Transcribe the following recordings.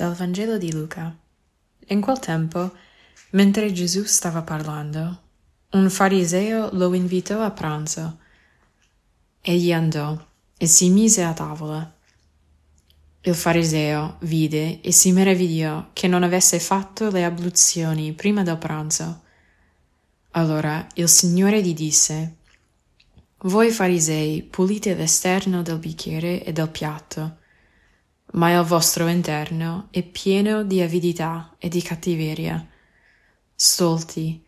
Dal Vangelo di Luca. In quel tempo, mentre Gesù stava parlando, un fariseo lo invitò a pranzo. Egli andò e si mise a tavola. Il fariseo vide e si meravigliò che non avesse fatto le abluzioni prima del pranzo. Allora il Signore gli disse, Voi farisei pulite l'esterno del bicchiere e del piatto, ma il vostro interno è pieno di avidità e di cattiveria. Stolti,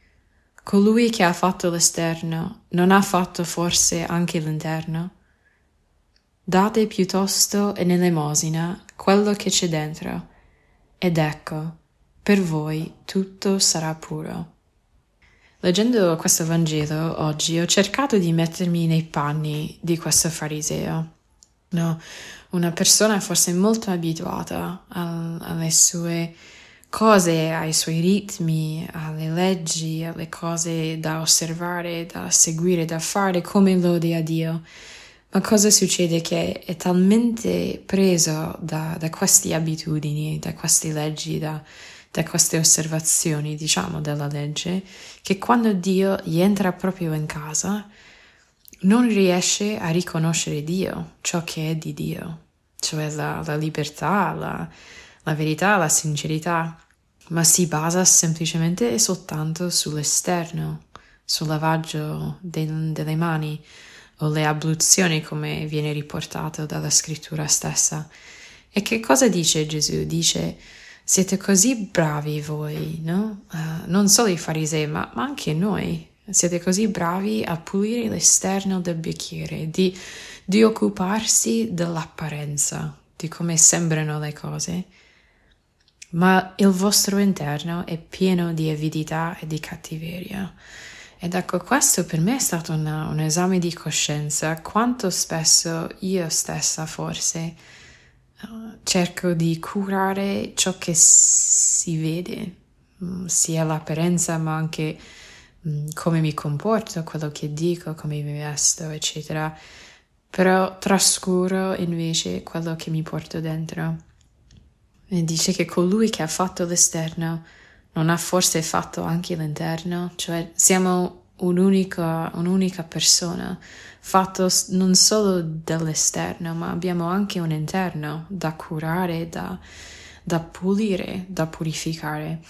colui che ha fatto l'esterno non ha fatto forse anche l'interno? Date piuttosto in elemosina quello che c'è dentro, ed ecco, per voi tutto sarà puro. Leggendo questo Vangelo oggi ho cercato di mettermi nei panni di questo fariseo. No, una persona forse molto abituata al, alle sue cose, ai suoi ritmi, alle leggi, alle cose da osservare, da seguire, da fare come lode a Dio. Ma cosa succede? Che è talmente preso da, da queste abitudini, da queste leggi, da, da queste osservazioni, diciamo, della legge, che quando Dio gli entra proprio in casa, non riesce a riconoscere Dio, ciò che è di Dio, cioè la, la libertà, la, la verità, la sincerità, ma si basa semplicemente e soltanto sull'esterno, sul lavaggio del, delle mani o le abluzioni come viene riportato dalla scrittura stessa. E che cosa dice Gesù? Dice siete così bravi voi, no? Uh, non solo i farisei, ma, ma anche noi, siete così bravi a pulire l'esterno del bicchiere, di, di occuparsi dell'apparenza, di come sembrano le cose, ma il vostro interno è pieno di avidità e di cattiveria. Ed ecco, questo per me è stato una, un esame di coscienza, quanto spesso io stessa forse uh, cerco di curare ciò che si vede, sia l'apparenza ma anche come mi comporto, quello che dico, come mi vesto, eccetera. Però trascuro invece quello che mi porto dentro. E dice che colui che ha fatto l'esterno non ha forse fatto anche l'interno, cioè siamo un'unica, un'unica persona, fatto non solo dall'esterno, ma abbiamo anche un interno da curare, da, da pulire, da purificare.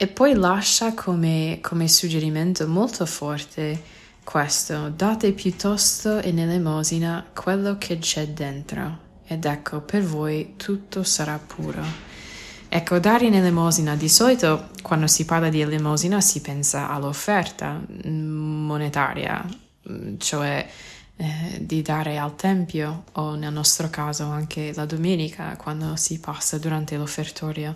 E poi lascia come, come suggerimento molto forte questo, date piuttosto in elemosina quello che c'è dentro, ed ecco per voi tutto sarà puro. Ecco, dare in elemosina, di solito quando si parla di elemosina si pensa all'offerta monetaria, cioè eh, di dare al tempio o nel nostro caso anche la domenica quando si passa durante l'offertorio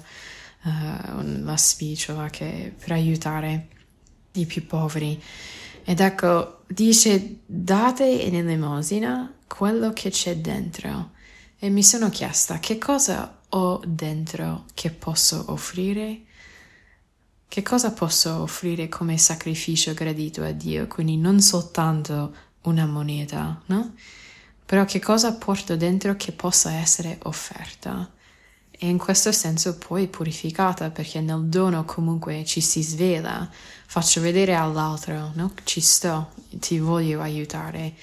uh, la spiciola che per aiutare i più poveri. Ed ecco, dice date in elemosina quello che c'è dentro. E mi sono chiesta che cosa ho dentro che posso offrire? Che cosa posso offrire come sacrificio gradito a Dio? Quindi non soltanto una moneta, no? Però che cosa porto dentro che possa essere offerta? E in questo senso poi purificata perché nel dono comunque ci si svela, faccio vedere all'altro, no? ci sto, ti voglio aiutare.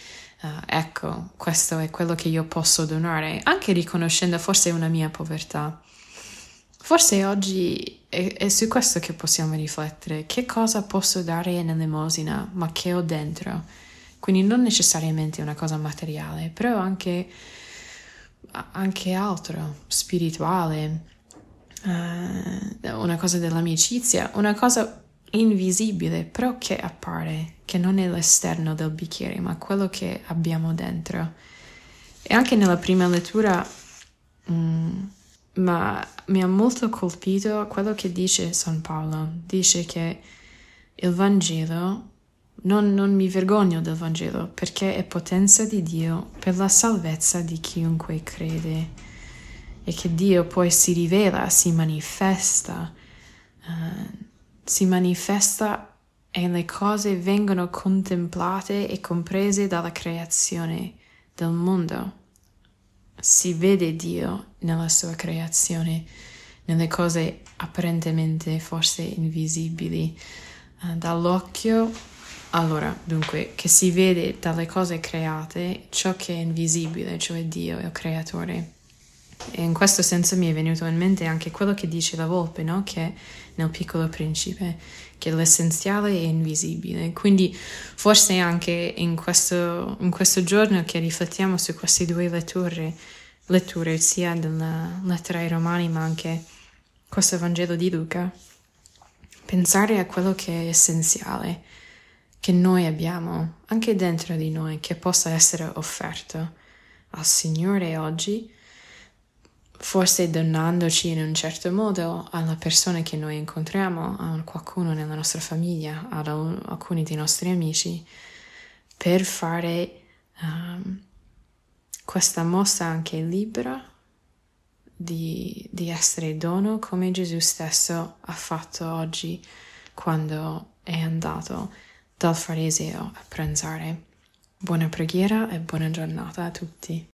Uh, ecco, questo è quello che io posso donare, anche riconoscendo forse una mia povertà. Forse oggi è, è su questo che possiamo riflettere, che cosa posso dare nell'emosina, ma che ho dentro. Quindi non necessariamente una cosa materiale, però anche anche altro, spirituale, uh, una cosa dell'amicizia, una cosa invisibile, però che appare, che non è l'esterno del bicchiere, ma quello che abbiamo dentro. E anche nella prima lettura, um, ma mi ha molto colpito quello che dice San Paolo. Dice che il Vangelo non, non, mi vergogno del Vangelo perché è potenza di Dio per la salvezza di chiunque crede e che Dio poi si rivela, si manifesta, uh, si manifesta e le cose vengono contemplate e comprese dalla creazione del mondo. si vede Dio nella sua creazione, nelle cose apparentemente forse invisibili uh, dall'occhio. Allora, dunque, che si vede dalle cose create ciò che è invisibile, cioè Dio, il creatore. E in questo senso mi è venuto in mente anche quello che dice la volpe, no? Che nel piccolo principe, che l'essenziale è invisibile. Quindi forse anche in questo, in questo giorno che riflettiamo su queste due letture, letture sia della lettera ai Romani ma anche questo Vangelo di Luca, pensare a quello che è essenziale, che noi abbiamo anche dentro di noi, che possa essere offerto al Signore oggi forse donandoci in un certo modo alla persona che noi incontriamo, a qualcuno nella nostra famiglia, ad alcuni dei nostri amici, per fare um, questa mossa anche libera di, di essere dono come Gesù stesso ha fatto oggi quando è andato dal fariseo a pranzare. Buona preghiera e buona giornata a tutti.